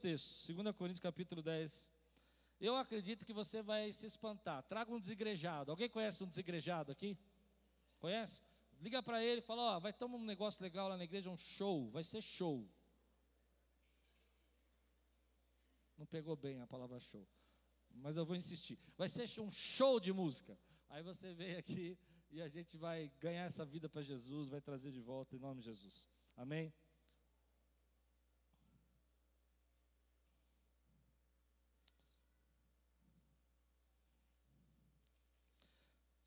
textos. 2 Coríntios capítulo 10. Eu acredito que você vai se espantar. Traga um desigrejado. Alguém conhece um desigrejado aqui? Conhece? Liga para ele e fala: Ó, vai ter um negócio legal lá na igreja, um show. Vai ser show. Não pegou bem a palavra show. Mas eu vou insistir. Vai ser um show de música. Aí você vem aqui e a gente vai ganhar essa vida para Jesus, vai trazer de volta em nome de Jesus. Amém?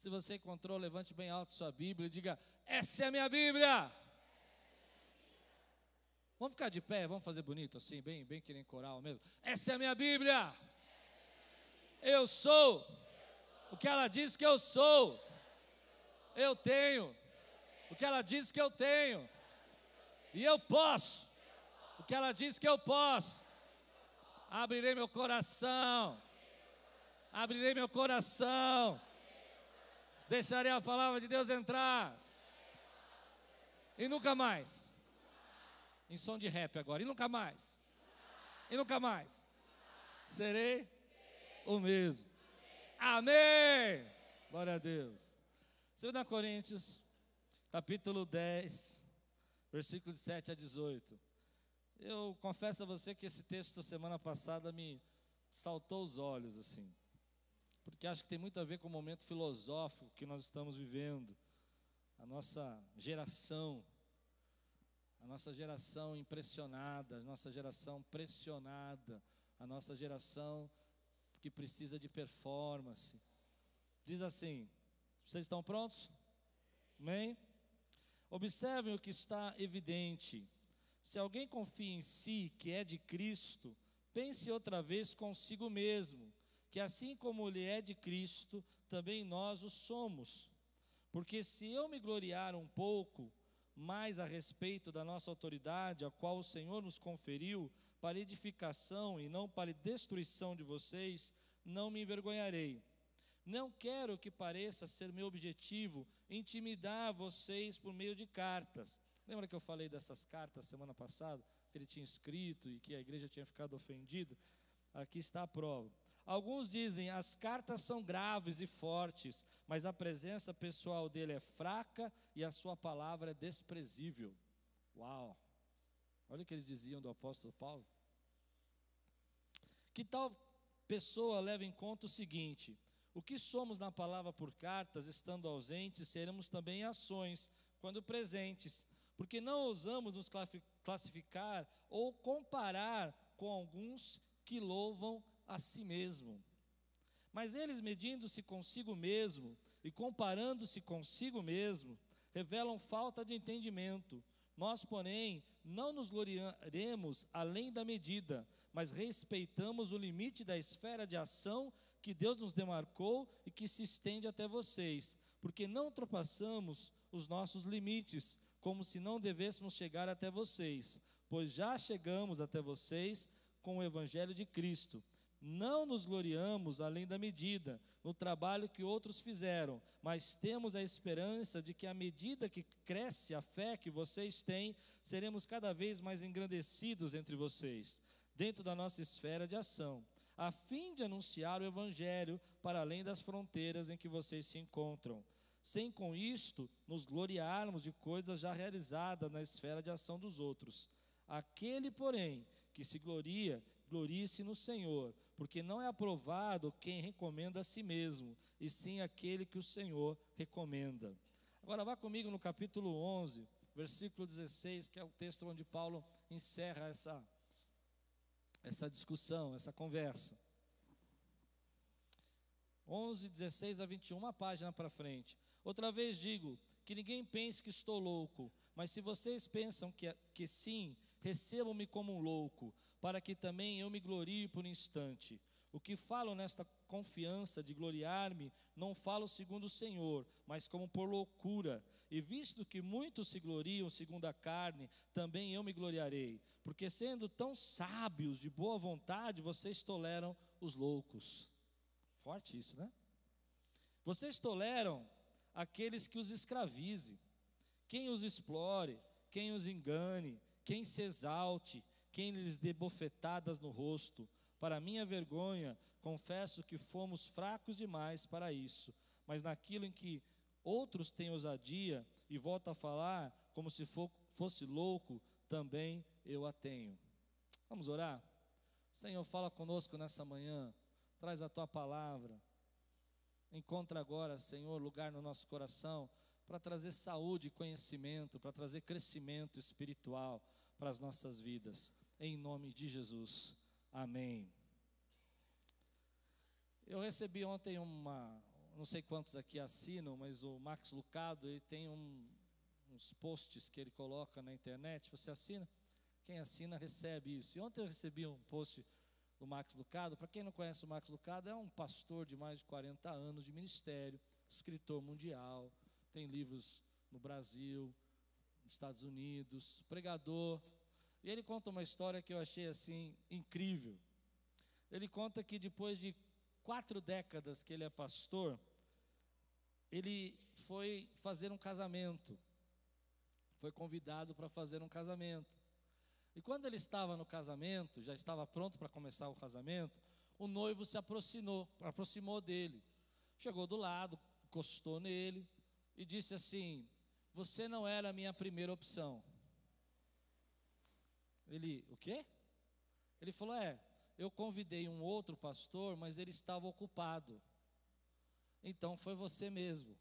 Se você encontrou, levante bem alto sua Bíblia e diga: Essa é a minha Bíblia. Vamos ficar de pé, vamos fazer bonito assim, bem, bem que nem coral mesmo. Essa é a minha Bíblia. Eu sou o que ela diz que eu sou. Eu tenho o que ela diz que eu tenho. E eu posso o que ela diz que eu posso. Abrirei meu coração. Abrirei meu coração Deixarei a palavra de Deus entrar. E nunca mais. Em som de rap agora. E nunca mais. E nunca mais. Serei o mesmo. Amém. Glória a Deus. 2 Coríntios, capítulo 10, versículo de 7 a 18. Eu confesso a você que esse texto semana passada me saltou os olhos assim porque acho que tem muito a ver com o momento filosófico que nós estamos vivendo. A nossa geração, a nossa geração impressionada, a nossa geração pressionada, a nossa geração que precisa de performance. Diz assim: vocês estão prontos? Amém? Observem o que está evidente. Se alguém confia em si, que é de Cristo, pense outra vez consigo mesmo que assim como ele é de Cristo, também nós o somos. Porque se eu me gloriar um pouco mais a respeito da nossa autoridade, a qual o Senhor nos conferiu, para edificação e não para destruição de vocês, não me envergonharei. Não quero que pareça ser meu objetivo intimidar vocês por meio de cartas. Lembra que eu falei dessas cartas semana passada? Que ele tinha escrito e que a igreja tinha ficado ofendida? Aqui está a prova. Alguns dizem as cartas são graves e fortes, mas a presença pessoal dele é fraca e a sua palavra é desprezível. Uau! Olha o que eles diziam do apóstolo Paulo. Que tal pessoa leva em conta o seguinte: o que somos na palavra por cartas, estando ausentes, seremos também ações, quando presentes, porque não ousamos nos classificar ou comparar com alguns que louvam a si mesmo. Mas eles, medindo-se consigo mesmo e comparando-se consigo mesmo, revelam falta de entendimento. Nós, porém, não nos gloriaremos além da medida, mas respeitamos o limite da esfera de ação que Deus nos demarcou e que se estende até vocês, porque não ultrapassamos os nossos limites, como se não devêssemos chegar até vocês, pois já chegamos até vocês com o Evangelho de Cristo não nos gloriamos além da medida no trabalho que outros fizeram, mas temos a esperança de que, à medida que cresce a fé que vocês têm, seremos cada vez mais engrandecidos entre vocês, dentro da nossa esfera de ação, a fim de anunciar o Evangelho para além das fronteiras em que vocês se encontram. Sem com isto nos gloriarmos de coisas já realizadas na esfera de ação dos outros. Aquele, porém, que se gloria, glorie-se no Senhor, porque não é aprovado quem recomenda a si mesmo, e sim aquele que o Senhor recomenda. Agora vá comigo no capítulo 11, versículo 16, que é o texto onde Paulo encerra essa, essa discussão, essa conversa. 11, 16 a 21, uma página para frente. Outra vez digo: que ninguém pense que estou louco, mas se vocês pensam que, que sim, recebam-me como um louco, para que também eu me glorie por um instante. O que falo nesta confiança de gloriar-me, não falo segundo o Senhor, mas como por loucura. E visto que muitos se gloriam segundo a carne, também eu me gloriarei. Porque sendo tão sábios, de boa vontade, vocês toleram os loucos. Forte isso, né? Vocês toleram aqueles que os escravize, quem os explore, quem os engane, quem se exalte, quem lhes dê bofetadas no rosto. Para minha vergonha, confesso que fomos fracos demais para isso. Mas naquilo em que outros têm ousadia e volta a falar como se fosse louco, também eu a tenho. Vamos orar? Senhor, fala conosco nessa manhã, traz a tua palavra. Encontra agora, Senhor, lugar no nosso coração para trazer saúde e conhecimento, para trazer crescimento espiritual para as nossas vidas. Em nome de Jesus. Amém. Eu recebi ontem uma, não sei quantos aqui assinam, mas o Max Lucado, ele tem um, uns posts que ele coloca na internet. Você assina? Quem assina recebe isso. E ontem eu recebi um post do Max Lucado. Para quem não conhece o Max Lucado, é um pastor de mais de 40 anos de ministério, escritor mundial, tem livros no Brasil, nos Estados Unidos, pregador. E ele conta uma história que eu achei assim incrível. Ele conta que depois de quatro décadas que ele é pastor, ele foi fazer um casamento. Foi convidado para fazer um casamento. E quando ele estava no casamento, já estava pronto para começar o casamento, o noivo se aproximou, aproximou dele. Chegou do lado, encostou nele e disse assim: Você não era a minha primeira opção. Ele, o quê? Ele falou: É, eu convidei um outro pastor, mas ele estava ocupado. Então foi você mesmo.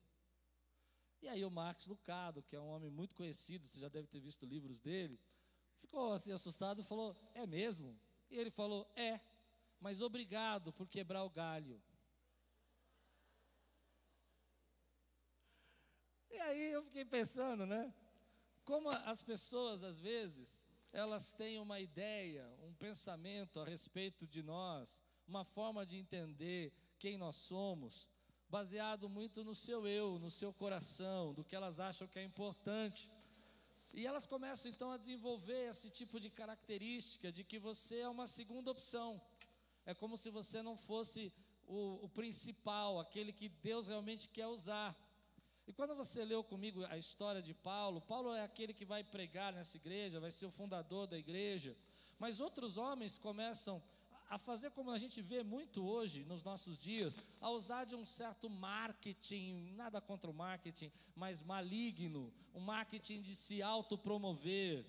E aí o Marcos Lucado, que é um homem muito conhecido, você já deve ter visto livros dele, ficou assim assustado e falou: É mesmo? E ele falou: É, mas obrigado por quebrar o galho. E aí eu fiquei pensando, né? Como as pessoas às vezes elas têm uma ideia, um pensamento a respeito de nós, uma forma de entender quem nós somos, baseado muito no seu eu, no seu coração, do que elas acham que é importante. E elas começam então a desenvolver esse tipo de característica de que você é uma segunda opção. É como se você não fosse o, o principal, aquele que Deus realmente quer usar. E quando você leu comigo a história de Paulo, Paulo é aquele que vai pregar nessa igreja, vai ser o fundador da igreja, mas outros homens começam a fazer como a gente vê muito hoje nos nossos dias, a usar de um certo marketing, nada contra o marketing, mas maligno, um marketing de se autopromover.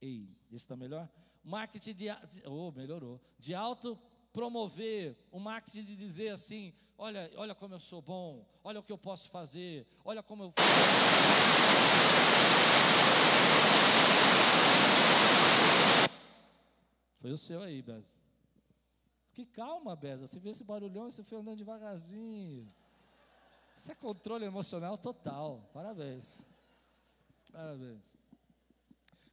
Ei, esse está melhor? Marketing de, oh, melhorou, de auto promover, o marketing de dizer assim: olha, olha como eu sou bom, olha o que eu posso fazer, olha como eu. Foi o seu aí, Beza. Que calma, Beza. Você vê esse barulhão e você foi andando devagarzinho. Isso é controle emocional total. Parabéns. Parabéns.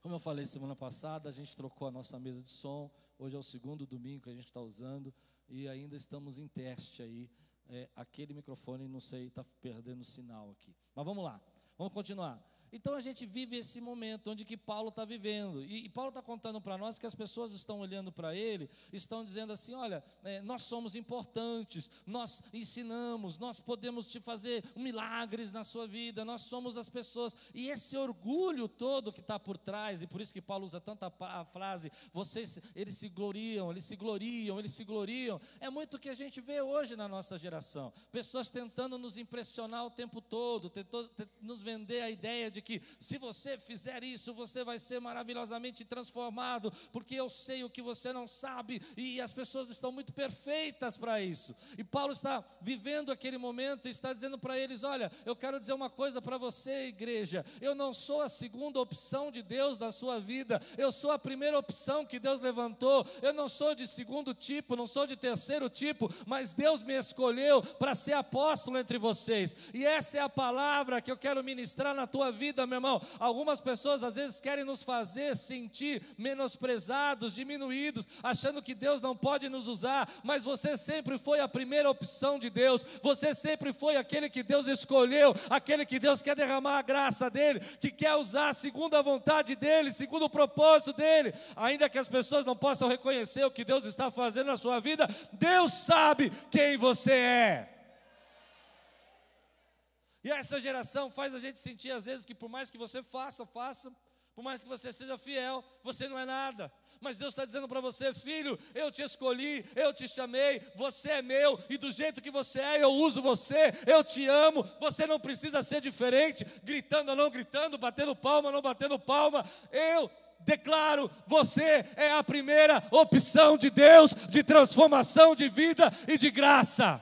Como eu falei semana passada, a gente trocou a nossa mesa de som. Hoje é o segundo domingo que a gente está usando e ainda estamos em teste aí. É, aquele microfone, não sei, está perdendo sinal aqui. Mas vamos lá, vamos continuar. Então a gente vive esse momento onde que Paulo está vivendo. E, e Paulo está contando para nós que as pessoas estão olhando para ele, estão dizendo assim: olha, é, nós somos importantes, nós ensinamos, nós podemos te fazer milagres na sua vida, nós somos as pessoas. E esse orgulho todo que está por trás, e por isso que Paulo usa tanta a frase, vocês, eles se gloriam, eles se gloriam, eles se gloriam, é muito o que a gente vê hoje na nossa geração. Pessoas tentando nos impressionar o tempo todo, tentou, nos vender a ideia de que se você fizer isso, você vai ser maravilhosamente transformado, porque eu sei o que você não sabe, e as pessoas estão muito perfeitas para isso. E Paulo está vivendo aquele momento e está dizendo para eles: Olha, eu quero dizer uma coisa para você, igreja, eu não sou a segunda opção de Deus na sua vida, eu sou a primeira opção que Deus levantou, eu não sou de segundo tipo, não sou de terceiro tipo, mas Deus me escolheu para ser apóstolo entre vocês, e essa é a palavra que eu quero ministrar na tua vida vida, meu irmão. Algumas pessoas às vezes querem nos fazer sentir menosprezados, diminuídos, achando que Deus não pode nos usar, mas você sempre foi a primeira opção de Deus, você sempre foi aquele que Deus escolheu, aquele que Deus quer derramar a graça dele, que quer usar segundo a vontade dele, segundo o propósito dele, ainda que as pessoas não possam reconhecer o que Deus está fazendo na sua vida, Deus sabe quem você é. E essa geração faz a gente sentir às vezes que por mais que você faça, faça, Por mais que você seja fiel, você não é nada. Mas Deus está dizendo para você, filho, eu te escolhi, eu te chamei, você é meu, e do jeito que você é, eu uso você, eu te amo, você não precisa ser diferente, gritando ou não gritando, batendo palma ou não batendo palma. Eu declaro, você é a primeira opção de Deus de transformação de vida e de graça.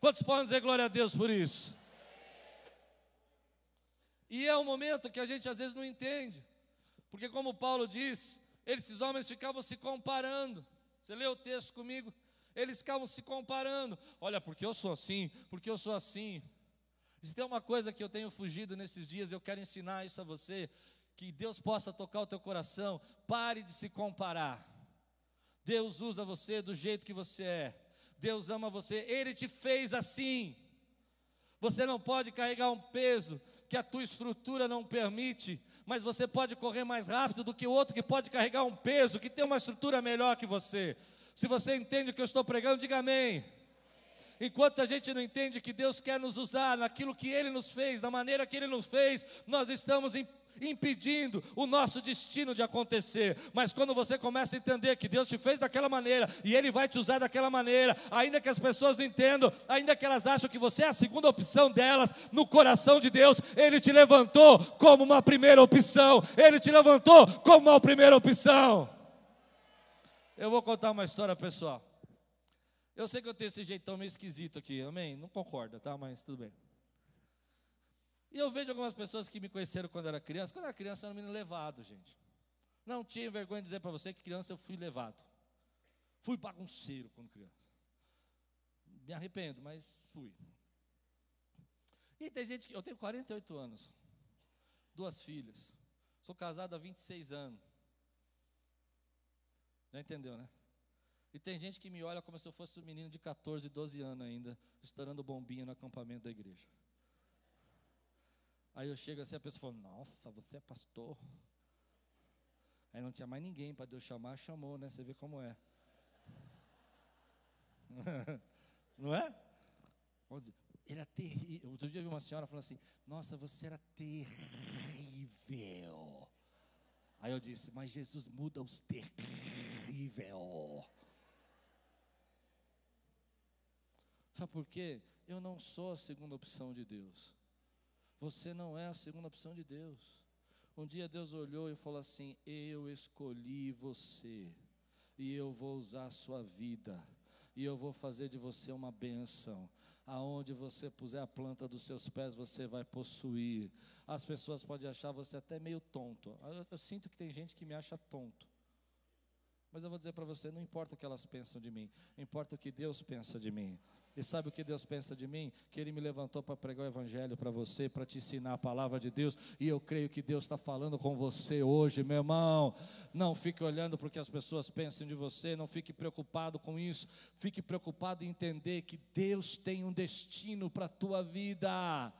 Quantos podem dizer glória a Deus por isso? E é um momento que a gente às vezes não entende, porque, como Paulo diz, esses homens ficavam se comparando. Você lê o texto comigo? Eles ficavam se comparando. Olha, porque eu sou assim, porque eu sou assim. Se tem uma coisa que eu tenho fugido nesses dias, eu quero ensinar isso a você, que Deus possa tocar o teu coração. Pare de se comparar. Deus usa você do jeito que você é. Deus ama você, Ele te fez assim. Você não pode carregar um peso que a tua estrutura não permite, mas você pode correr mais rápido do que o outro que pode carregar um peso, que tem uma estrutura melhor que você. Se você entende o que eu estou pregando, diga amém. Enquanto a gente não entende que Deus quer nos usar naquilo que Ele nos fez, da maneira que Ele nos fez, nós estamos em impedindo o nosso destino de acontecer. Mas quando você começa a entender que Deus te fez daquela maneira e Ele vai te usar daquela maneira, ainda que as pessoas não entendam, ainda que elas acham que você é a segunda opção delas, no coração de Deus, Ele te levantou como uma primeira opção. Ele te levantou como uma primeira opção. Eu vou contar uma história pessoal. Eu sei que eu tenho esse jeitão meio esquisito aqui, amém? Não concorda, tá? Mas tudo bem. E eu vejo algumas pessoas que me conheceram quando era criança. Quando era criança, eu era um menino levado, gente. Não tinha vergonha de dizer para você que criança eu fui levado. Fui bagunceiro quando criança. Me arrependo, mas fui. E tem gente que. Eu tenho 48 anos, duas filhas. Sou casado há 26 anos. Já entendeu, né? E tem gente que me olha como se eu fosse um menino de 14, 12 anos ainda, estourando bombinha no acampamento da igreja. Aí eu chego assim, a pessoa fala, nossa, você é pastor. Aí não tinha mais ninguém para Deus chamar, chamou, né? Você vê como é. não é? Era terrível. Outro dia eu vi uma senhora falando assim, nossa, você era terrível. Aí eu disse, mas Jesus muda os terrível. Sabe por quê? Eu não sou a segunda opção de Deus. Você não é a segunda opção de Deus. Um dia Deus olhou e falou assim: Eu escolhi você, e eu vou usar a sua vida, e eu vou fazer de você uma bênção. Aonde você puser a planta dos seus pés, você vai possuir. As pessoas podem achar você até meio tonto. Eu, eu sinto que tem gente que me acha tonto. Mas eu vou dizer para você: não importa o que elas pensam de mim, importa o que Deus pensa de mim. E sabe o que Deus pensa de mim? Que Ele me levantou para pregar o Evangelho para você, para te ensinar a palavra de Deus. E eu creio que Deus está falando com você hoje, meu irmão. Não fique olhando para o que as pessoas pensam de você, não fique preocupado com isso. Fique preocupado em entender que Deus tem um destino para a tua vida.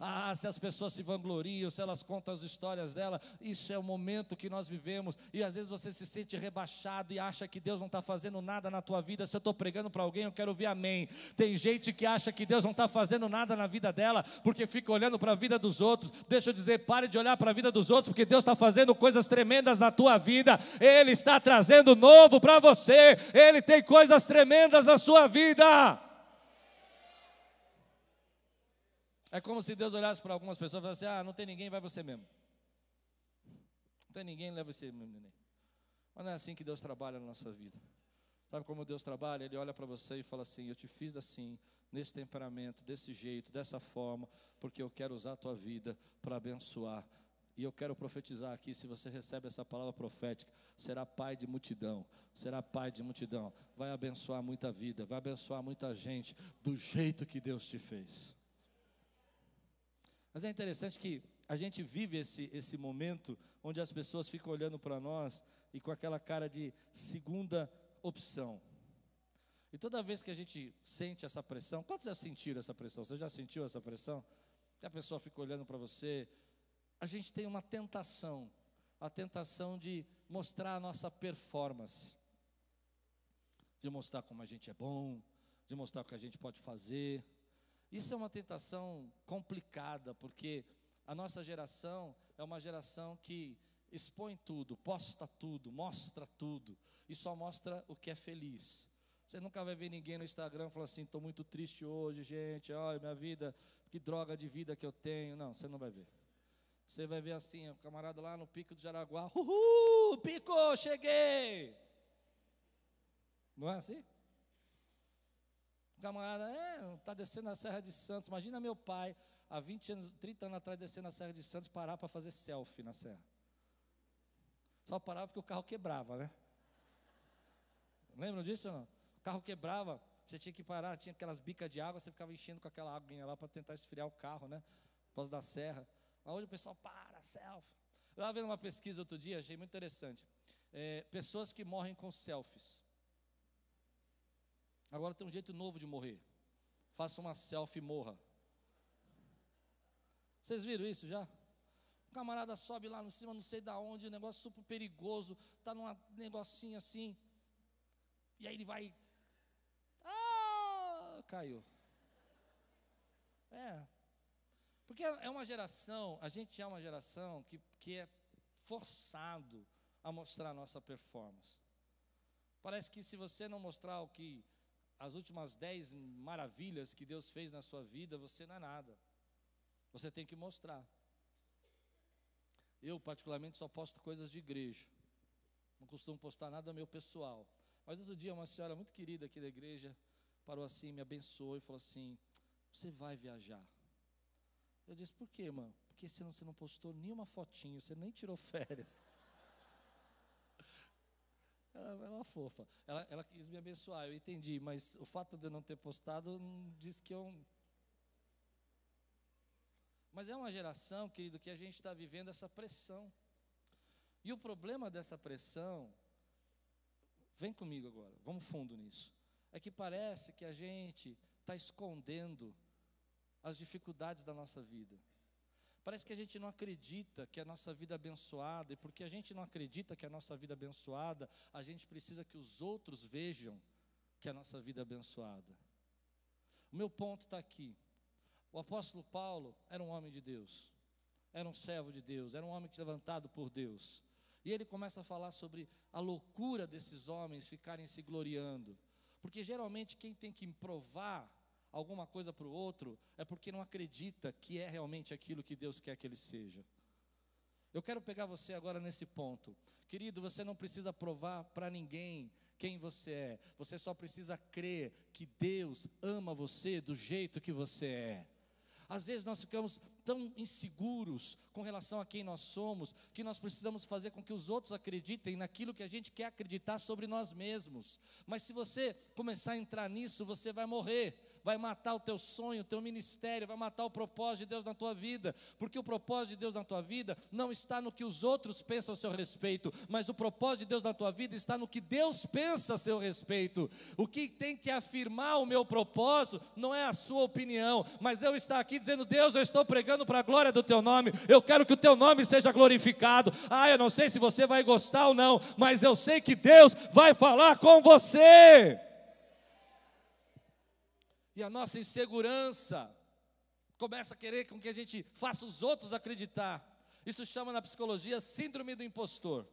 Ah, se as pessoas se vangloriam, se elas contam as histórias dela, isso é o momento que nós vivemos. E às vezes você se sente rebaixado e acha que Deus não está fazendo nada na tua vida. Se eu estou pregando para alguém, eu quero ouvir amém. Tem gente que acha que Deus não está fazendo nada na vida dela, porque fica olhando para a vida dos outros. Deixa eu dizer, pare de olhar para a vida dos outros, porque Deus está fazendo coisas tremendas na tua vida. Ele está trazendo novo para você. Ele tem coisas tremendas na sua vida. É como se Deus olhasse para algumas pessoas e falasse: Ah, não tem ninguém, vai você mesmo. Não tem ninguém, leva você mesmo, neném. Mas não é assim que Deus trabalha na nossa vida. Sabe como Deus trabalha? Ele olha para você e fala assim: Eu te fiz assim, nesse temperamento, desse jeito, dessa forma, porque eu quero usar a tua vida para abençoar. E eu quero profetizar aqui: se você recebe essa palavra profética, será pai de multidão, será pai de multidão, vai abençoar muita vida, vai abençoar muita gente, do jeito que Deus te fez. Mas é interessante que a gente vive esse, esse momento onde as pessoas ficam olhando para nós e com aquela cara de segunda opção. E toda vez que a gente sente essa pressão, quantos já sentiram essa pressão? Você já sentiu essa pressão? Que a pessoa fica olhando para você. A gente tem uma tentação, a tentação de mostrar a nossa performance, de mostrar como a gente é bom, de mostrar o que a gente pode fazer. Isso é uma tentação complicada, porque A nossa geração é uma geração que expõe tudo, posta tudo, mostra tudo e só mostra o que é feliz. Você nunca vai ver ninguém no Instagram falando assim: estou muito triste hoje, gente, olha minha vida, que droga de vida que eu tenho. Não, você não vai ver. Você vai ver assim, o camarada lá no pico do Jaraguá, uhul, pico, cheguei. Não é assim? O camarada, é, está descendo a Serra de Santos. Imagina meu pai, há 20 anos, 30 anos atrás, descendo a Serra de Santos, parar para fazer selfie na serra. Só parava porque o carro quebrava, né? Lembram disso ou não? O carro quebrava, você tinha que parar, tinha aquelas bicas de água, você ficava enchendo com aquela aguinha lá para tentar esfriar o carro, né? Após da serra. Mas hoje o pessoal para, selfie. Eu estava vendo uma pesquisa outro dia, achei muito interessante. É, pessoas que morrem com selfies. Agora tem um jeito novo de morrer. Faça uma selfie e morra. Vocês viram isso já? O camarada sobe lá no cima, não sei da onde, um negócio super perigoso, está num negocinho assim. E aí ele vai. Ah! Caiu. É. Porque é uma geração, a gente é uma geração que, que é forçado a mostrar a nossa performance. Parece que se você não mostrar o que as últimas dez maravilhas que Deus fez na sua vida, você não é nada. Você tem que mostrar. Eu, particularmente, só posto coisas de igreja. Não costumo postar nada meu pessoal. Mas outro dia, uma senhora muito querida aqui da igreja parou assim, me abençoou e falou assim: Você vai viajar? Eu disse: Por quê, irmão? Porque senão você não postou nenhuma fotinho, você nem tirou férias. Ela, é uma fofa. Ela, ela quis me abençoar, eu entendi, mas o fato de eu não ter postado diz que eu. Mas é uma geração, querido, que a gente está vivendo essa pressão. E o problema dessa pressão, vem comigo agora, vamos fundo nisso. É que parece que a gente está escondendo as dificuldades da nossa vida. Parece que a gente não acredita que a nossa vida é abençoada, e porque a gente não acredita que a nossa vida é abençoada, a gente precisa que os outros vejam que a nossa vida é abençoada. O meu ponto está aqui. O apóstolo Paulo era um homem de Deus, era um servo de Deus, era um homem levantado por Deus. E ele começa a falar sobre a loucura desses homens ficarem se gloriando. Porque geralmente quem tem que provar alguma coisa para o outro, é porque não acredita que é realmente aquilo que Deus quer que ele seja. Eu quero pegar você agora nesse ponto. Querido, você não precisa provar para ninguém quem você é, você só precisa crer que Deus ama você do jeito que você é. Às vezes nós ficamos tão inseguros com relação a quem nós somos, que nós precisamos fazer com que os outros acreditem naquilo que a gente quer acreditar sobre nós mesmos. Mas se você começar a entrar nisso, você vai morrer vai matar o teu sonho, o teu ministério, vai matar o propósito de Deus na tua vida, porque o propósito de Deus na tua vida não está no que os outros pensam a seu respeito, mas o propósito de Deus na tua vida está no que Deus pensa a seu respeito. O que tem que afirmar o meu propósito não é a sua opinião, mas eu estar aqui dizendo: Deus, eu estou pregando para a glória do teu nome, eu quero que o teu nome seja glorificado. Ah, eu não sei se você vai gostar ou não, mas eu sei que Deus vai falar com você. E a nossa insegurança começa a querer com que a gente faça os outros acreditar. Isso chama na psicologia síndrome do impostor.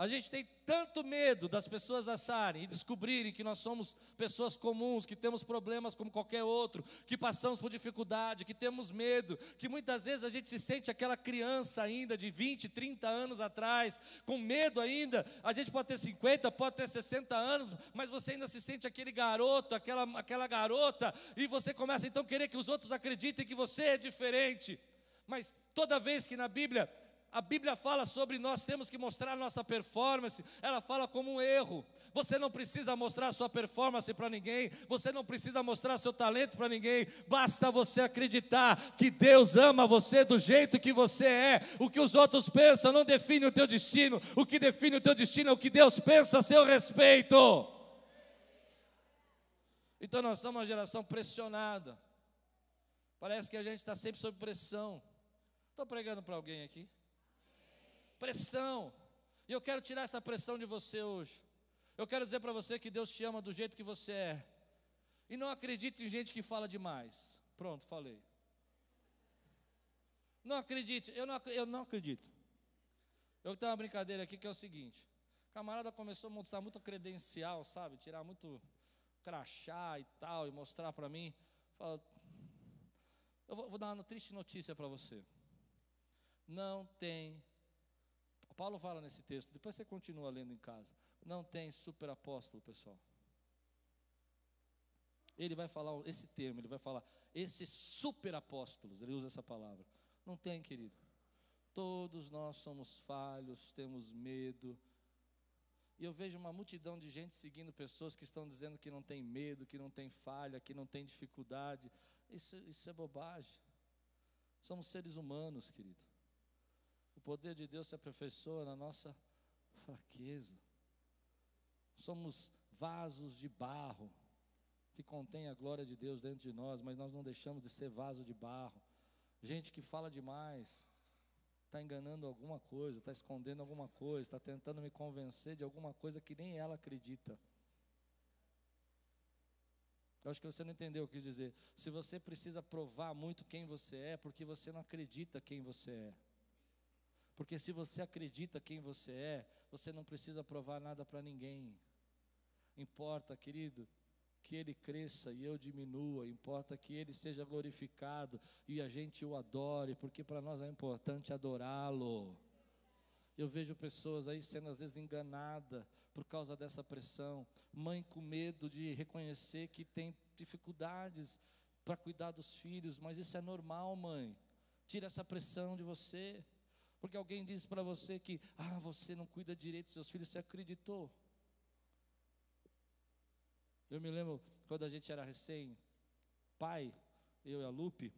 A gente tem tanto medo das pessoas acharem e descobrirem que nós somos pessoas comuns, que temos problemas como qualquer outro, que passamos por dificuldade, que temos medo, que muitas vezes a gente se sente aquela criança ainda de 20, 30 anos atrás, com medo ainda. A gente pode ter 50, pode ter 60 anos, mas você ainda se sente aquele garoto, aquela, aquela garota, e você começa então a querer que os outros acreditem que você é diferente. Mas toda vez que na Bíblia a Bíblia fala sobre nós temos que mostrar nossa performance, ela fala como um erro. Você não precisa mostrar sua performance para ninguém, você não precisa mostrar seu talento para ninguém, basta você acreditar que Deus ama você do jeito que você é. O que os outros pensam não define o teu destino, o que define o teu destino é o que Deus pensa a seu respeito. Então nós somos uma geração pressionada, parece que a gente está sempre sob pressão. Estou pregando para alguém aqui? Pressão. E eu quero tirar essa pressão de você hoje. Eu quero dizer para você que Deus te ama do jeito que você é. E não acredite em gente que fala demais. Pronto, falei. Não acredite, eu não, eu não acredito. Eu tenho uma brincadeira aqui que é o seguinte: o camarada começou a mostrar muito credencial, sabe? Tirar muito crachá e tal, e mostrar para mim. Fala, eu vou, vou dar uma triste notícia para você. Não tem. Paulo fala nesse texto, depois você continua lendo em casa. Não tem super apóstolo, pessoal. Ele vai falar esse termo, ele vai falar esses super apóstolos, ele usa essa palavra. Não tem, querido. Todos nós somos falhos, temos medo. E eu vejo uma multidão de gente seguindo pessoas que estão dizendo que não tem medo, que não tem falha, que não tem dificuldade. Isso, isso é bobagem. Somos seres humanos, querido. O poder de Deus se aperfeiçoa na nossa fraqueza. Somos vasos de barro que contém a glória de Deus dentro de nós, mas nós não deixamos de ser vaso de barro. Gente que fala demais, está enganando alguma coisa, está escondendo alguma coisa, está tentando me convencer de alguma coisa que nem ela acredita. Eu acho que você não entendeu o que eu quis dizer. Se você precisa provar muito quem você é, porque você não acredita quem você é. Porque se você acredita quem você é, você não precisa provar nada para ninguém. Importa, querido, que ele cresça e eu diminua, importa que ele seja glorificado e a gente o adore, porque para nós é importante adorá-lo. Eu vejo pessoas aí sendo às vezes enganadas por causa dessa pressão, mãe com medo de reconhecer que tem dificuldades para cuidar dos filhos, mas isso é normal, mãe. Tira essa pressão de você. Porque alguém diz para você que, ah, você não cuida direito dos seus filhos, você acreditou. Eu me lembro quando a gente era recém pai, eu e a Lupe,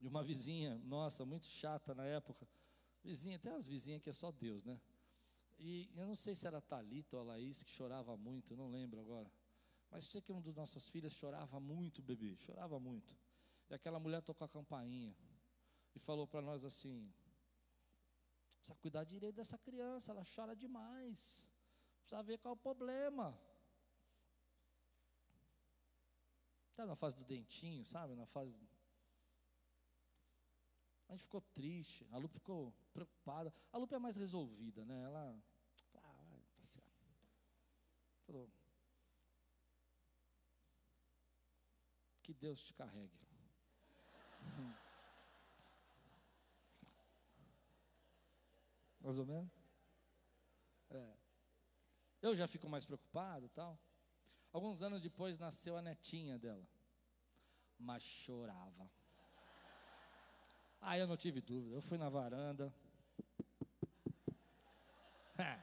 e uma vizinha, nossa, muito chata na época. Vizinha, tem as vizinhas que é só Deus, né? E eu não sei se era a Thalita ou Laís que chorava muito, não lembro agora. Mas sei que uma das nossas filhas chorava muito, bebê, chorava muito. E aquela mulher tocou a campainha e falou para nós assim: precisa cuidar direito dessa criança, ela chora demais. Precisa ver qual é o problema. Está na fase do dentinho, sabe? Na fase. A gente ficou triste, a Lupe ficou preocupada. A Lupe é mais resolvida, né? Ela. Ah, vai passear. Falou. Que Deus te carregue. Mais ou menos? É. Eu já fico mais preocupado tal. Alguns anos depois nasceu a netinha dela, mas chorava. Aí eu não tive dúvida, eu fui na varanda. É,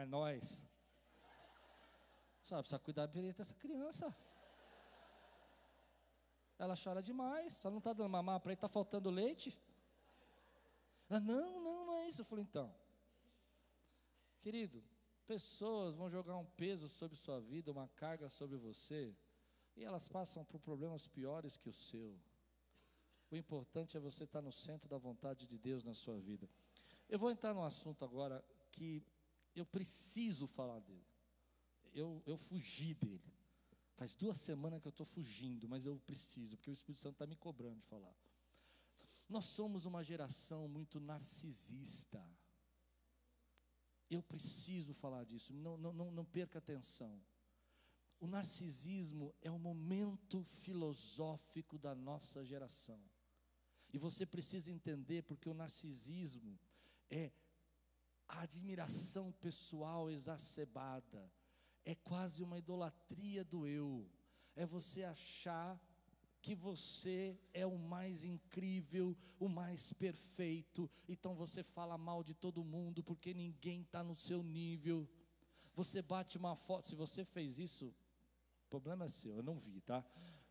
é nós. Só precisa cuidar direito dessa criança. Ela chora demais, só não está dando mamar para ele, está faltando leite. Ela, não, não, isso. Eu falei, então, querido, Pessoas vão jogar um peso sobre sua vida, uma carga sobre você, e elas passam por problemas piores que o seu. O importante é você estar no centro da vontade de Deus na sua vida. Eu vou entrar num assunto agora que eu preciso falar dele. Eu, eu fugi dele. Faz duas semanas que eu estou fugindo, mas eu preciso, porque o Espírito Santo está me cobrando de falar. Nós somos uma geração muito narcisista. Eu preciso falar disso, não, não, não, não perca atenção. O narcisismo é o momento filosófico da nossa geração. E você precisa entender porque o narcisismo é a admiração pessoal exacerbada, é quase uma idolatria do eu. É você achar que você é o mais incrível, o mais perfeito, então você fala mal de todo mundo porque ninguém está no seu nível. Você bate uma foto, se você fez isso, problema é seu, eu não vi, tá?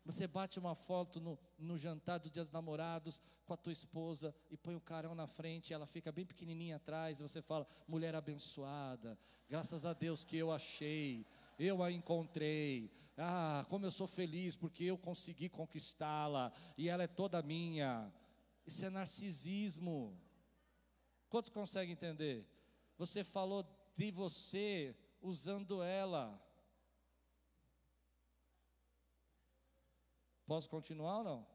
Você bate uma foto no, no jantar do Dia dos Namorados com a tua esposa e põe o carão na frente, ela fica bem pequenininha atrás, e você fala, mulher abençoada, graças a Deus que eu achei eu a encontrei. Ah, como eu sou feliz porque eu consegui conquistá-la e ela é toda minha. Isso é narcisismo. Quantos conseguem entender? Você falou de você usando ela. Posso continuar ou não?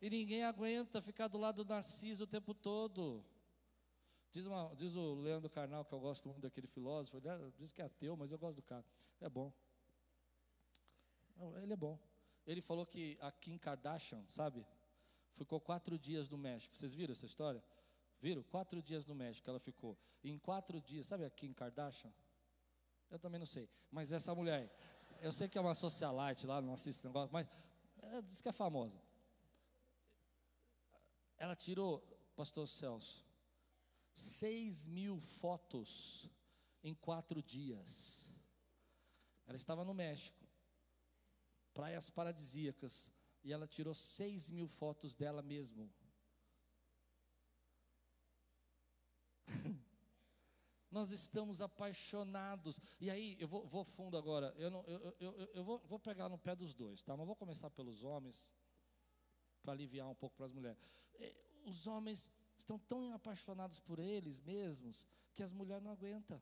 E ninguém aguenta ficar do lado do Narciso o tempo todo. Diz, uma, diz o Leandro Carnal, que eu gosto muito daquele filósofo, ele é, diz que é ateu, mas eu gosto do cara. É bom. Ele é bom. Ele falou que a Kim Kardashian, sabe? Ficou quatro dias no México. Vocês viram essa história? Viram? Quatro dias no México ela ficou. E em quatro dias, sabe a Kim Kardashian? Eu também não sei. Mas essa mulher, eu sei que é uma socialite lá, não assisto negócio, mas é, diz que é famosa. Ela tirou, pastor Celso, seis mil fotos em quatro dias. Ela estava no México, praias paradisíacas, e ela tirou seis mil fotos dela mesmo. Nós estamos apaixonados. E aí, eu vou, vou fundo agora. Eu, não, eu, eu, eu vou, vou, pegar no pé dos dois, tá? Mas vou começar pelos homens, para aliviar um pouco para as mulheres. É, os homens estão tão apaixonados por eles mesmos que as mulheres não aguentam.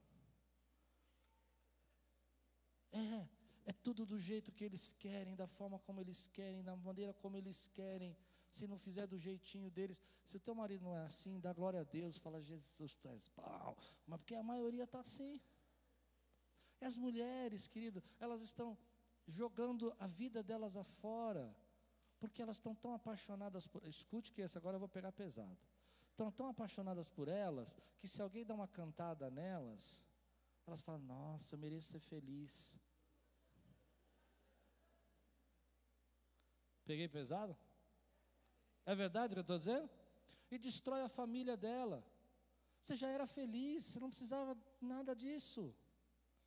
É, é tudo do jeito que eles querem, da forma como eles querem, da maneira como eles querem. Se não fizer do jeitinho deles, se o teu marido não é assim, dá glória a Deus, fala, Jesus, tu és bom. Mas porque a maioria está assim. E as mulheres, querido, elas estão jogando a vida delas afora, porque elas estão tão apaixonadas por. Escute que esse agora eu vou pegar pesado. Estão tão apaixonadas por elas, que se alguém dá uma cantada nelas, elas falam, nossa, eu mereço ser feliz. Peguei pesado? É verdade o que eu estou dizendo? E destrói a família dela. Você já era feliz, você não precisava nada disso.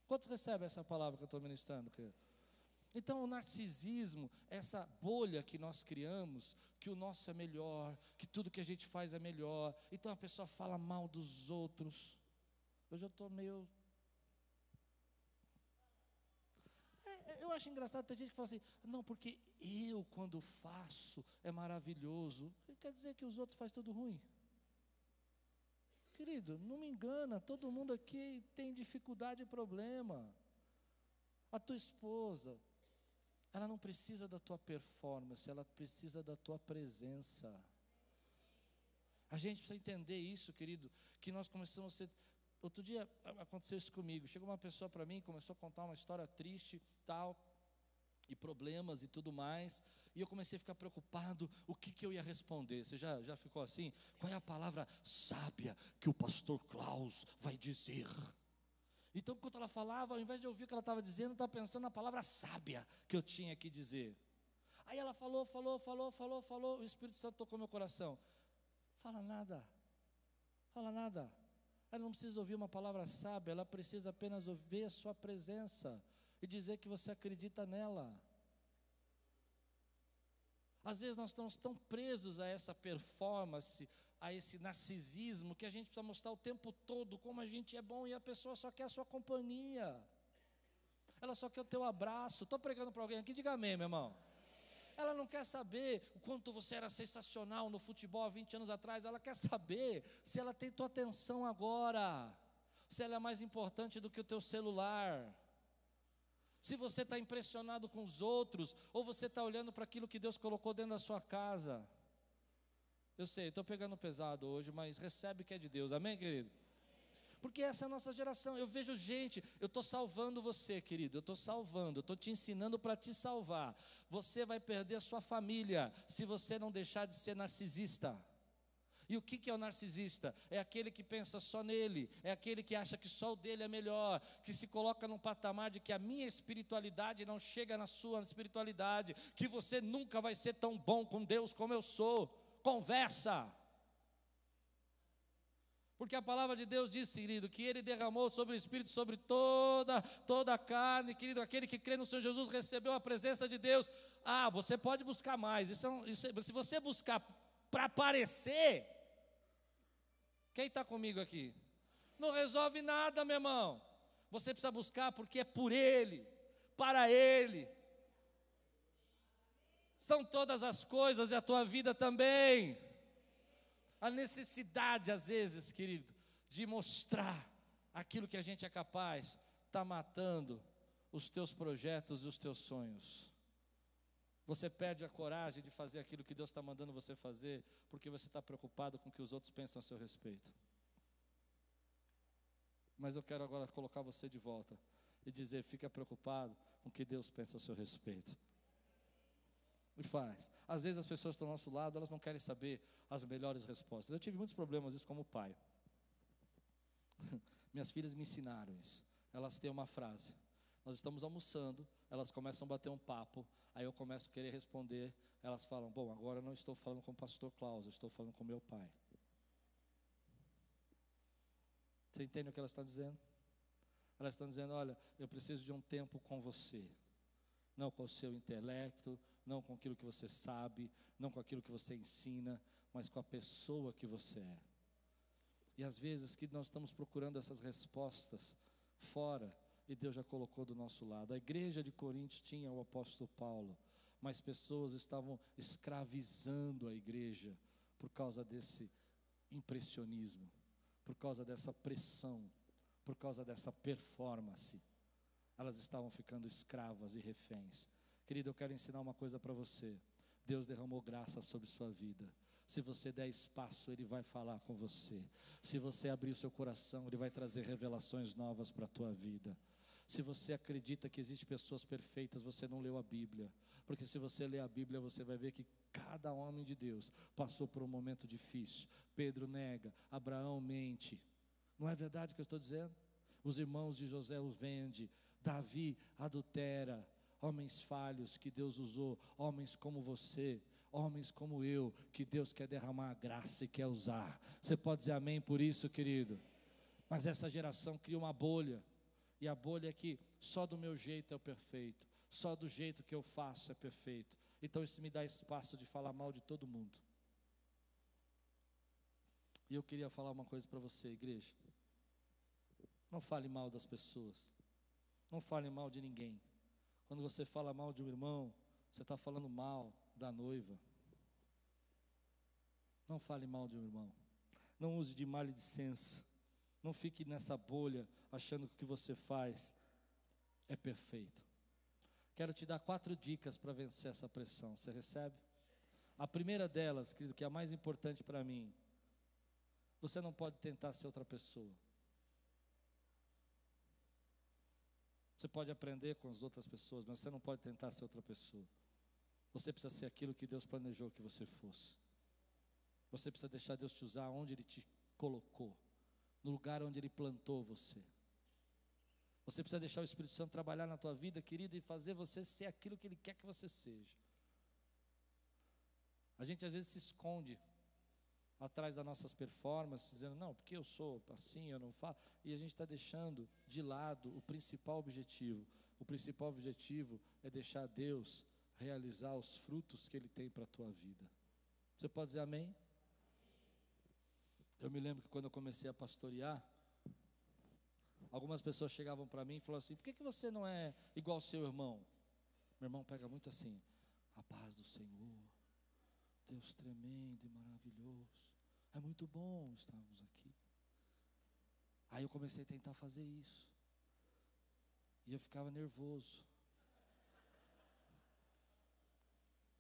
Quantos recebem essa palavra que eu estou ministrando, querido? Então, o narcisismo, essa bolha que nós criamos, que o nosso é melhor, que tudo que a gente faz é melhor. Então, a pessoa fala mal dos outros. Eu já estou meio eu acho engraçado, tem gente que fala assim, não, porque eu, quando faço, é maravilhoso. Quer dizer que os outros fazem tudo ruim? Querido, não me engana, todo mundo aqui tem dificuldade e problema. A tua esposa, ela não precisa da tua performance, ela precisa da tua presença. A gente precisa entender isso, querido, que nós começamos a ser Outro dia aconteceu isso comigo. Chegou uma pessoa para mim, começou a contar uma história triste, tal, e problemas e tudo mais. E eu comecei a ficar preocupado, o que, que eu ia responder? Você já, já ficou assim? Qual é a palavra sábia que o pastor Klaus vai dizer? Então, enquanto ela falava, ao invés de ouvir o que ela estava dizendo, eu estava pensando na palavra sábia que eu tinha que dizer. Aí ela falou, falou, falou, falou, falou, o Espírito Santo tocou meu coração. Fala nada, fala nada. Ela não precisa ouvir uma palavra sábia, ela precisa apenas ouvir a sua presença e dizer que você acredita nela. Às vezes nós estamos tão presos a essa performance, a esse narcisismo, que a gente precisa mostrar o tempo todo como a gente é bom e a pessoa só quer a sua companhia. Ela só quer o teu abraço. Estou pregando para alguém aqui, diga amém, meu irmão. Ela não quer saber o quanto você era sensacional no futebol há 20 anos atrás. Ela quer saber se ela tem tua atenção agora. Se ela é mais importante do que o teu celular. Se você está impressionado com os outros, ou você está olhando para aquilo que Deus colocou dentro da sua casa. Eu sei, estou pegando pesado hoje, mas recebe que é de Deus, amém, querido? Porque essa é a nossa geração. Eu vejo gente, eu estou salvando você, querido, eu estou salvando, estou te ensinando para te salvar. Você vai perder a sua família se você não deixar de ser narcisista. E o que é o narcisista? É aquele que pensa só nele, é aquele que acha que só o dele é melhor, que se coloca num patamar de que a minha espiritualidade não chega na sua espiritualidade, que você nunca vai ser tão bom com Deus como eu sou. Conversa. Porque a palavra de Deus diz, querido, que Ele derramou sobre o Espírito, sobre toda, toda a carne, querido, aquele que crê no Senhor Jesus recebeu a presença de Deus. Ah, você pode buscar mais. Isso, é isso é, se você buscar para aparecer, quem está comigo aqui? Não resolve nada, meu irmão. Você precisa buscar porque é por Ele, para Ele. São todas as coisas e a tua vida também a necessidade, às vezes, querido, de mostrar aquilo que a gente é capaz, está matando os teus projetos e os teus sonhos. Você perde a coragem de fazer aquilo que Deus está mandando você fazer, porque você está preocupado com o que os outros pensam a seu respeito. Mas eu quero agora colocar você de volta e dizer: fica preocupado com o que Deus pensa a seu respeito. E faz. Às vezes as pessoas estão ao nosso lado, elas não querem saber as melhores respostas. Eu tive muitos problemas isso como pai. Minhas filhas me ensinaram isso. Elas têm uma frase. Nós estamos almoçando, elas começam a bater um papo, aí eu começo a querer responder, elas falam: Bom, agora eu não estou falando com o pastor Klaus, eu estou falando com meu pai. Você entende o que elas estão dizendo? Elas estão dizendo: Olha, eu preciso de um tempo com você, não com o seu intelecto, não com aquilo que você sabe, não com aquilo que você ensina, mas com a pessoa que você é. E às vezes que nós estamos procurando essas respostas fora e Deus já colocou do nosso lado. A igreja de Coríntios tinha o apóstolo Paulo, mas pessoas estavam escravizando a igreja por causa desse impressionismo, por causa dessa pressão, por causa dessa performance. Elas estavam ficando escravas e reféns. Querido, eu quero ensinar uma coisa para você. Deus derramou graça sobre sua vida. Se você der espaço, Ele vai falar com você. Se você abrir o seu coração, Ele vai trazer revelações novas para a tua vida. Se você acredita que existem pessoas perfeitas, você não leu a Bíblia. Porque se você ler a Bíblia, você vai ver que cada homem de Deus passou por um momento difícil. Pedro nega, Abraão mente. Não é verdade o que eu estou dizendo? Os irmãos de José os vende, Davi adultera, homens falhos que Deus usou, homens como você, homens como eu, que Deus quer derramar a graça e quer usar. Você pode dizer amém por isso, querido? Mas essa geração cria uma bolha, e a bolha é que só do meu jeito é o perfeito, só do jeito que eu faço é perfeito. Então isso me dá espaço de falar mal de todo mundo. E eu queria falar uma coisa para você, igreja. Não fale mal das pessoas. Não fale mal de ninguém. Quando você fala mal de um irmão, você está falando mal da noiva. Não fale mal de um irmão. Não use de maledicência. Não fique nessa bolha achando que o que você faz é perfeito. Quero te dar quatro dicas para vencer essa pressão. Você recebe? A primeira delas, querido, que é a mais importante para mim. Você não pode tentar ser outra pessoa. Você pode aprender com as outras pessoas, mas você não pode tentar ser outra pessoa. Você precisa ser aquilo que Deus planejou que você fosse. Você precisa deixar Deus te usar onde Ele te colocou, no lugar onde Ele plantou você. Você precisa deixar o Espírito Santo trabalhar na tua vida, querido, e fazer você ser aquilo que Ele quer que você seja. A gente às vezes se esconde atrás das nossas performances, dizendo, não, porque eu sou assim, eu não falo, e a gente está deixando de lado o principal objetivo. O principal objetivo é deixar Deus realizar os frutos que Ele tem para a tua vida. Você pode dizer amém? Eu me lembro que quando eu comecei a pastorear, algumas pessoas chegavam para mim e falavam assim: por que, que você não é igual ao seu irmão? Meu irmão pega muito assim: a paz do Senhor, Deus tremendo e maravilhoso, é muito bom estarmos aqui. Aí eu comecei a tentar fazer isso, e eu ficava nervoso.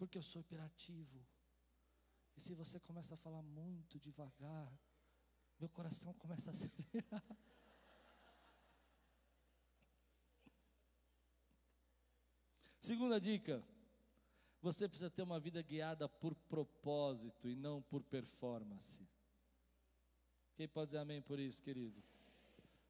porque eu sou hiperativo. E se você começa a falar muito devagar, meu coração começa a acelerar. Segunda dica: você precisa ter uma vida guiada por propósito e não por performance. Quem pode dizer amém por isso, querido?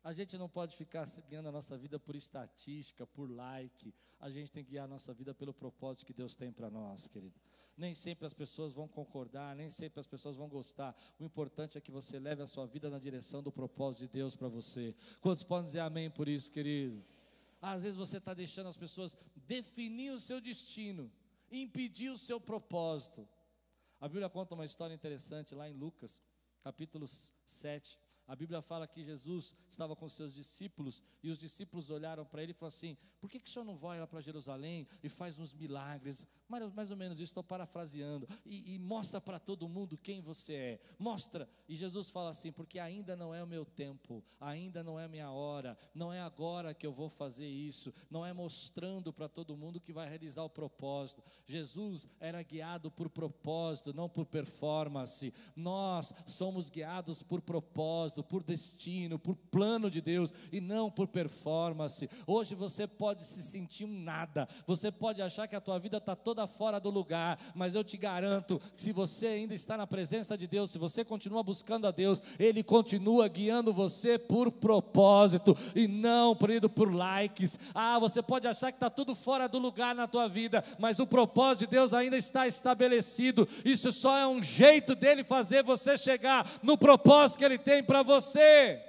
A gente não pode ficar guiando a nossa vida por estatística, por like. A gente tem que guiar a nossa vida pelo propósito que Deus tem para nós, querido. Nem sempre as pessoas vão concordar, nem sempre as pessoas vão gostar. O importante é que você leve a sua vida na direção do propósito de Deus para você. Quantos podem dizer amém por isso, querido? Às vezes você está deixando as pessoas definir o seu destino, impedir o seu propósito. A Bíblia conta uma história interessante lá em Lucas, capítulo 7 a Bíblia fala que Jesus estava com seus discípulos e os discípulos olharam para ele e falaram assim: Por que, que o senhor não vai lá para Jerusalém e faz uns milagres? Mais, mais ou menos isso, estou parafraseando. E, e mostra para todo mundo quem você é. Mostra. E Jesus fala assim: porque ainda não é o meu tempo, ainda não é a minha hora, não é agora que eu vou fazer isso, não é mostrando para todo mundo que vai realizar o propósito. Jesus era guiado por propósito, não por performance. Nós somos guiados por propósito, por destino, por plano de Deus e não por performance. Hoje você pode se sentir um nada, você pode achar que a tua vida está toda fora do lugar, mas eu te garanto que se você ainda está na presença de Deus, se você continua buscando a Deus, Ele continua guiando você por propósito e não por, por likes. Ah, você pode achar que está tudo fora do lugar na tua vida, mas o propósito de Deus ainda está estabelecido. Isso só é um jeito dele fazer você chegar no propósito que Ele tem para você.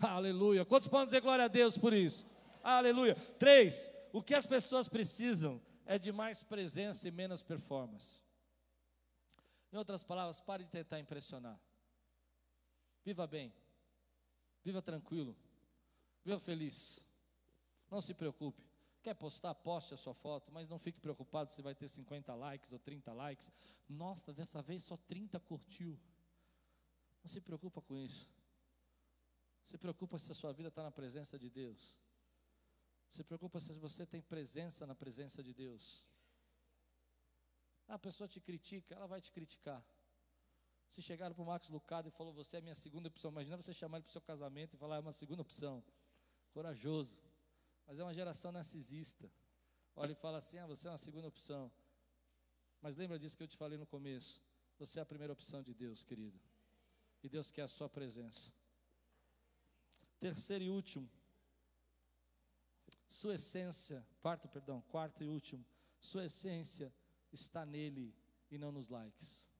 Aleluia. Quantos podem dizer glória a Deus por isso? Aleluia. Três, o que as pessoas precisam é de mais presença e menos performance. Em outras palavras, pare de tentar impressionar. Viva bem. Viva tranquilo. Viva feliz. Não se preocupe. Quer postar, poste a sua foto, mas não fique preocupado se vai ter 50 likes ou 30 likes. Nossa, dessa vez só 30 curtiu. Não se preocupa com isso. Se preocupa se a sua vida está na presença de Deus. Se preocupa se você tem presença na presença de Deus. A pessoa te critica, ela vai te criticar. Se chegaram para o Marcos Lucado e falou, você é minha segunda opção. Imagina você chamar ele para o seu casamento e falar, é uma segunda opção. Corajoso. Mas é uma geração narcisista. Olha e fala assim, ah, você é uma segunda opção. Mas lembra disso que eu te falei no começo. Você é a primeira opção de Deus, querido. E Deus quer a sua presença. Terceiro e último. Sua essência, quarto, perdão, quarto e último. Sua essência está nele e não nos likes.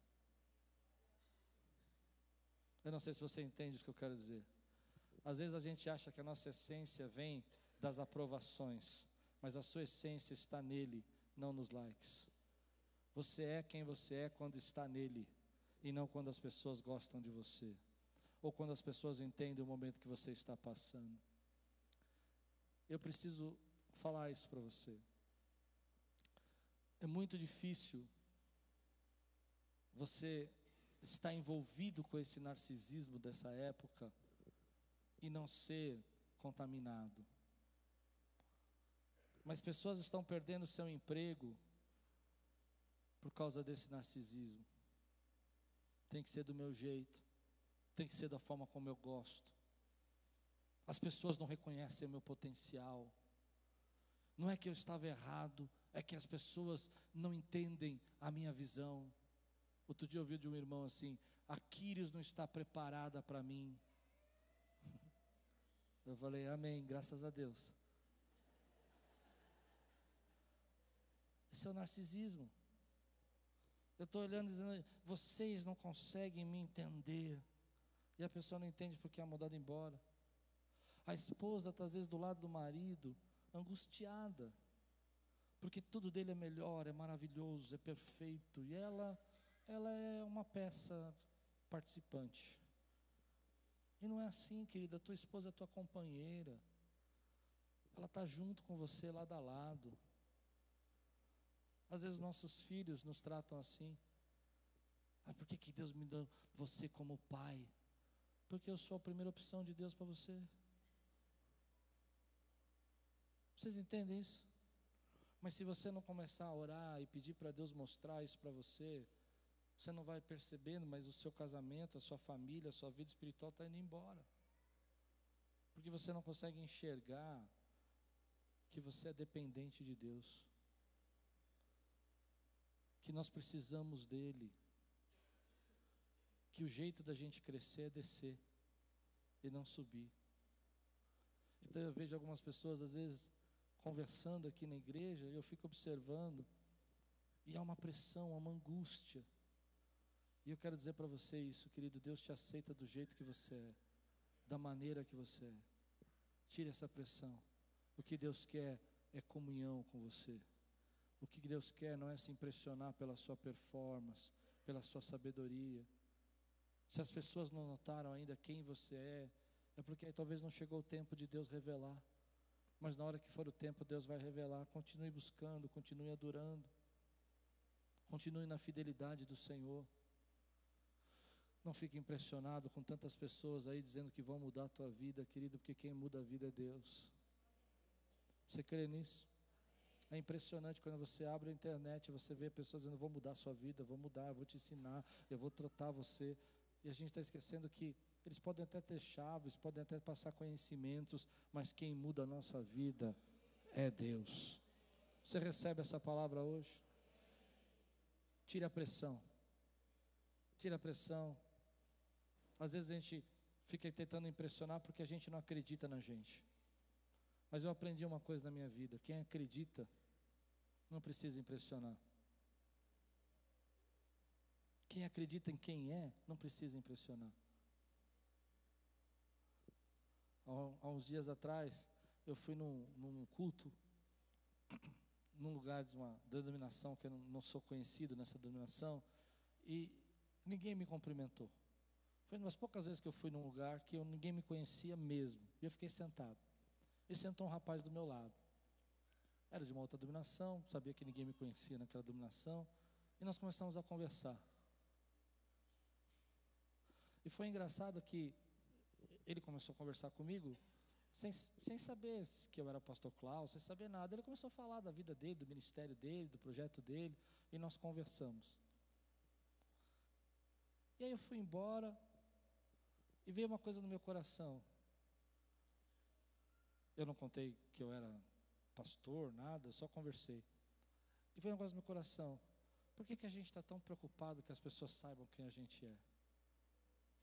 Eu não sei se você entende o que eu quero dizer. Às vezes a gente acha que a nossa essência vem das aprovações, mas a sua essência está nele, não nos likes. Você é quem você é quando está nele e não quando as pessoas gostam de você ou quando as pessoas entendem o momento que você está passando. Eu preciso falar isso para você. É muito difícil você estar envolvido com esse narcisismo dessa época e não ser contaminado. Mas pessoas estão perdendo seu emprego por causa desse narcisismo. Tem que ser do meu jeito, tem que ser da forma como eu gosto. As pessoas não reconhecem o meu potencial. Não é que eu estava errado, é que as pessoas não entendem a minha visão. Outro dia eu ouvi de um irmão assim: a Quírios não está preparada para mim. Eu falei, Amém, graças a Deus. Esse é o narcisismo. Eu estou olhando e dizendo, vocês não conseguem me entender. E a pessoa não entende porque é mudado embora. A esposa está às vezes do lado do marido, angustiada, porque tudo dele é melhor, é maravilhoso, é perfeito, e ela, ela é uma peça participante. E não é assim, querida. Tua esposa é tua companheira. Ela está junto com você, lado a lado. Às vezes nossos filhos nos tratam assim. Ah, por que, que Deus me deu você como pai? Porque eu sou a primeira opção de Deus para você. Vocês entendem isso? Mas se você não começar a orar e pedir para Deus mostrar isso para você, você não vai percebendo, mas o seu casamento, a sua família, a sua vida espiritual está indo embora. Porque você não consegue enxergar que você é dependente de Deus. Que nós precisamos dEle. Que o jeito da gente crescer é descer e não subir. Então eu vejo algumas pessoas, às vezes, conversando aqui na igreja, eu fico observando, e há uma pressão, uma angústia. E eu quero dizer para você isso, querido, Deus te aceita do jeito que você é, da maneira que você é. Tire essa pressão. O que Deus quer é comunhão com você. O que Deus quer não é se impressionar pela sua performance, pela sua sabedoria. Se as pessoas não notaram ainda quem você é, é porque talvez não chegou o tempo de Deus revelar. Mas na hora que for o tempo, Deus vai revelar. Continue buscando, continue adorando. Continue na fidelidade do Senhor. Não fique impressionado com tantas pessoas aí dizendo que vão mudar a tua vida, querido, porque quem muda a vida é Deus. Você crê nisso? É impressionante quando você abre a internet, você vê pessoas dizendo: Vou mudar a sua vida, vou mudar, vou te ensinar, eu vou tratar você. E a gente está esquecendo que eles podem até ter chaves, podem até passar conhecimentos, mas quem muda a nossa vida é Deus. Você recebe essa palavra hoje? Tire a pressão. Tire a pressão. Às vezes a gente fica tentando impressionar porque a gente não acredita na gente. Mas eu aprendi uma coisa na minha vida: quem acredita não precisa impressionar. Quem acredita em quem é, não precisa impressionar. Há uns dias atrás, eu fui num, num culto, num lugar de uma denominação que eu não, sou conhecido nessa denominação, e ninguém me cumprimentou. Foi umas poucas vezes que eu fui num lugar que eu, ninguém me conhecia mesmo. E eu fiquei sentado. E sentou um rapaz do meu lado. Era de uma outra dominação, sabia que ninguém me conhecia naquela dominação. E nós começamos a conversar. E foi engraçado que ele começou a conversar comigo sem, sem saber que eu era pastor Klaus, sem saber nada. Ele começou a falar da vida dele, do ministério dele, do projeto dele, e nós conversamos. E aí eu fui embora e veio uma coisa no meu coração. Eu não contei que eu era pastor, nada, só conversei. E veio um negócio no meu coração. Por que, que a gente está tão preocupado que as pessoas saibam quem a gente é?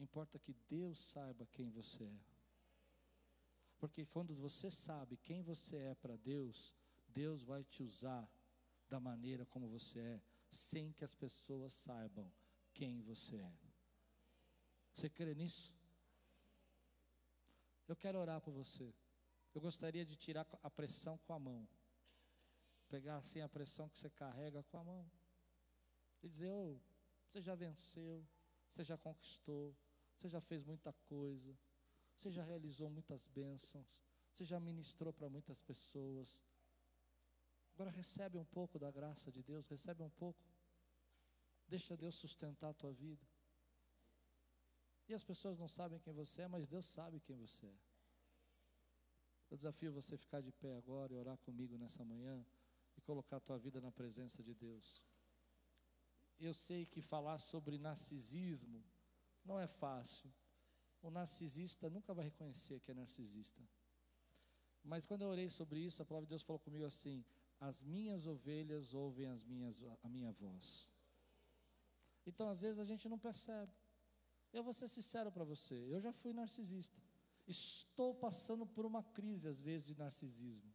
Importa que Deus saiba quem você é. Porque quando você sabe quem você é para Deus, Deus vai te usar da maneira como você é, sem que as pessoas saibam quem você é. Você crê nisso? Eu quero orar por você. Eu gostaria de tirar a pressão com a mão. Pegar assim a pressão que você carrega com a mão. E dizer: oh, você já venceu, você já conquistou, você já fez muita coisa, você já realizou muitas bênçãos, você já ministrou para muitas pessoas. Agora recebe um pouco da graça de Deus, recebe um pouco. Deixa Deus sustentar a tua vida. E as pessoas não sabem quem você é, mas Deus sabe quem você é. Eu desafio você a ficar de pé agora e orar comigo nessa manhã e colocar a tua vida na presença de Deus. Eu sei que falar sobre narcisismo não é fácil. O narcisista nunca vai reconhecer que é narcisista. Mas quando eu orei sobre isso, a palavra de Deus falou comigo assim: As minhas ovelhas ouvem as minhas, a minha voz. Então, às vezes, a gente não percebe. Eu vou ser sincero para você, eu já fui narcisista. Estou passando por uma crise, às vezes, de narcisismo.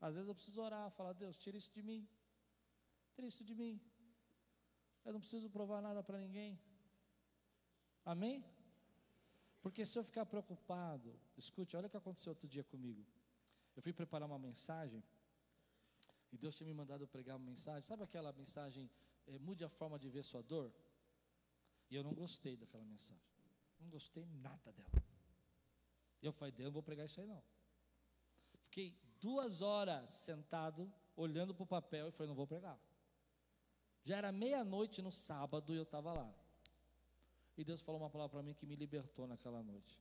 Às vezes eu preciso orar, falar, Deus, tira isso de mim. Tira isso de mim. Eu não preciso provar nada para ninguém. Amém? Porque se eu ficar preocupado, escute, olha o que aconteceu outro dia comigo. Eu fui preparar uma mensagem, e Deus tinha me mandado pregar uma mensagem, sabe aquela mensagem, é, mude a forma de ver sua dor? E eu não gostei daquela mensagem, não gostei nada dela. Eu falei, Deus, não vou pregar isso aí não. Fiquei duas horas sentado, olhando para o papel e falei, não vou pregar. Já era meia-noite no sábado e eu estava lá. E Deus falou uma palavra para mim que me libertou naquela noite.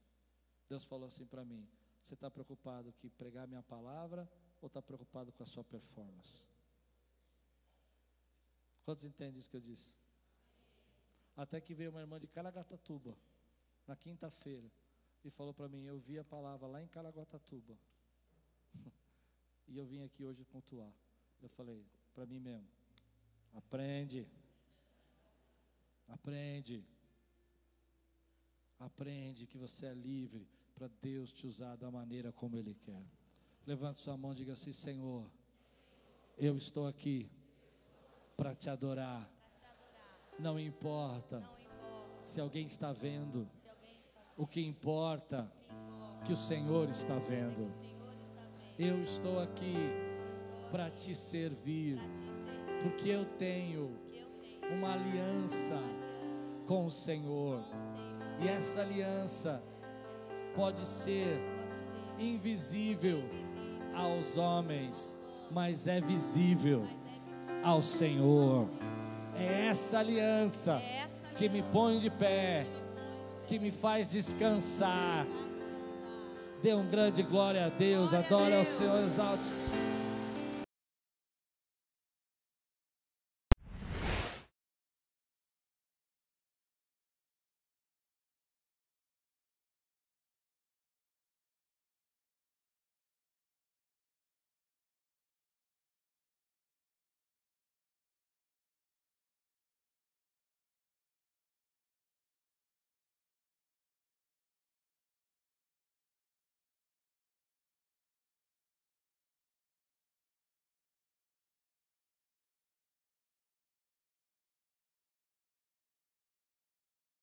Deus falou assim para mim: Você está preocupado que pregar minha palavra ou está preocupado com a sua performance? Quantos entendem isso que eu disse? Até que veio uma irmã de Caraguatatuba, na quinta-feira, e falou para mim: Eu vi a palavra lá em Caraguatatuba. e eu vim aqui hoje pontuar. Eu falei para mim mesmo: Aprende. Aprende. Aprende que você é livre para Deus te usar da maneira como Ele quer. Levante sua mão e diga assim: Senhor, eu estou aqui para te adorar. Não importa se alguém está vendo, o que importa que o Senhor está vendo. Eu estou aqui para te servir, porque eu tenho uma aliança com o Senhor. E essa aliança pode ser invisível, aos homens, mas é visível ao Senhor. É essa aliança que me põe de pé, que me faz descansar. Dê um grande glória a Deus, adore ao Senhor, exalte.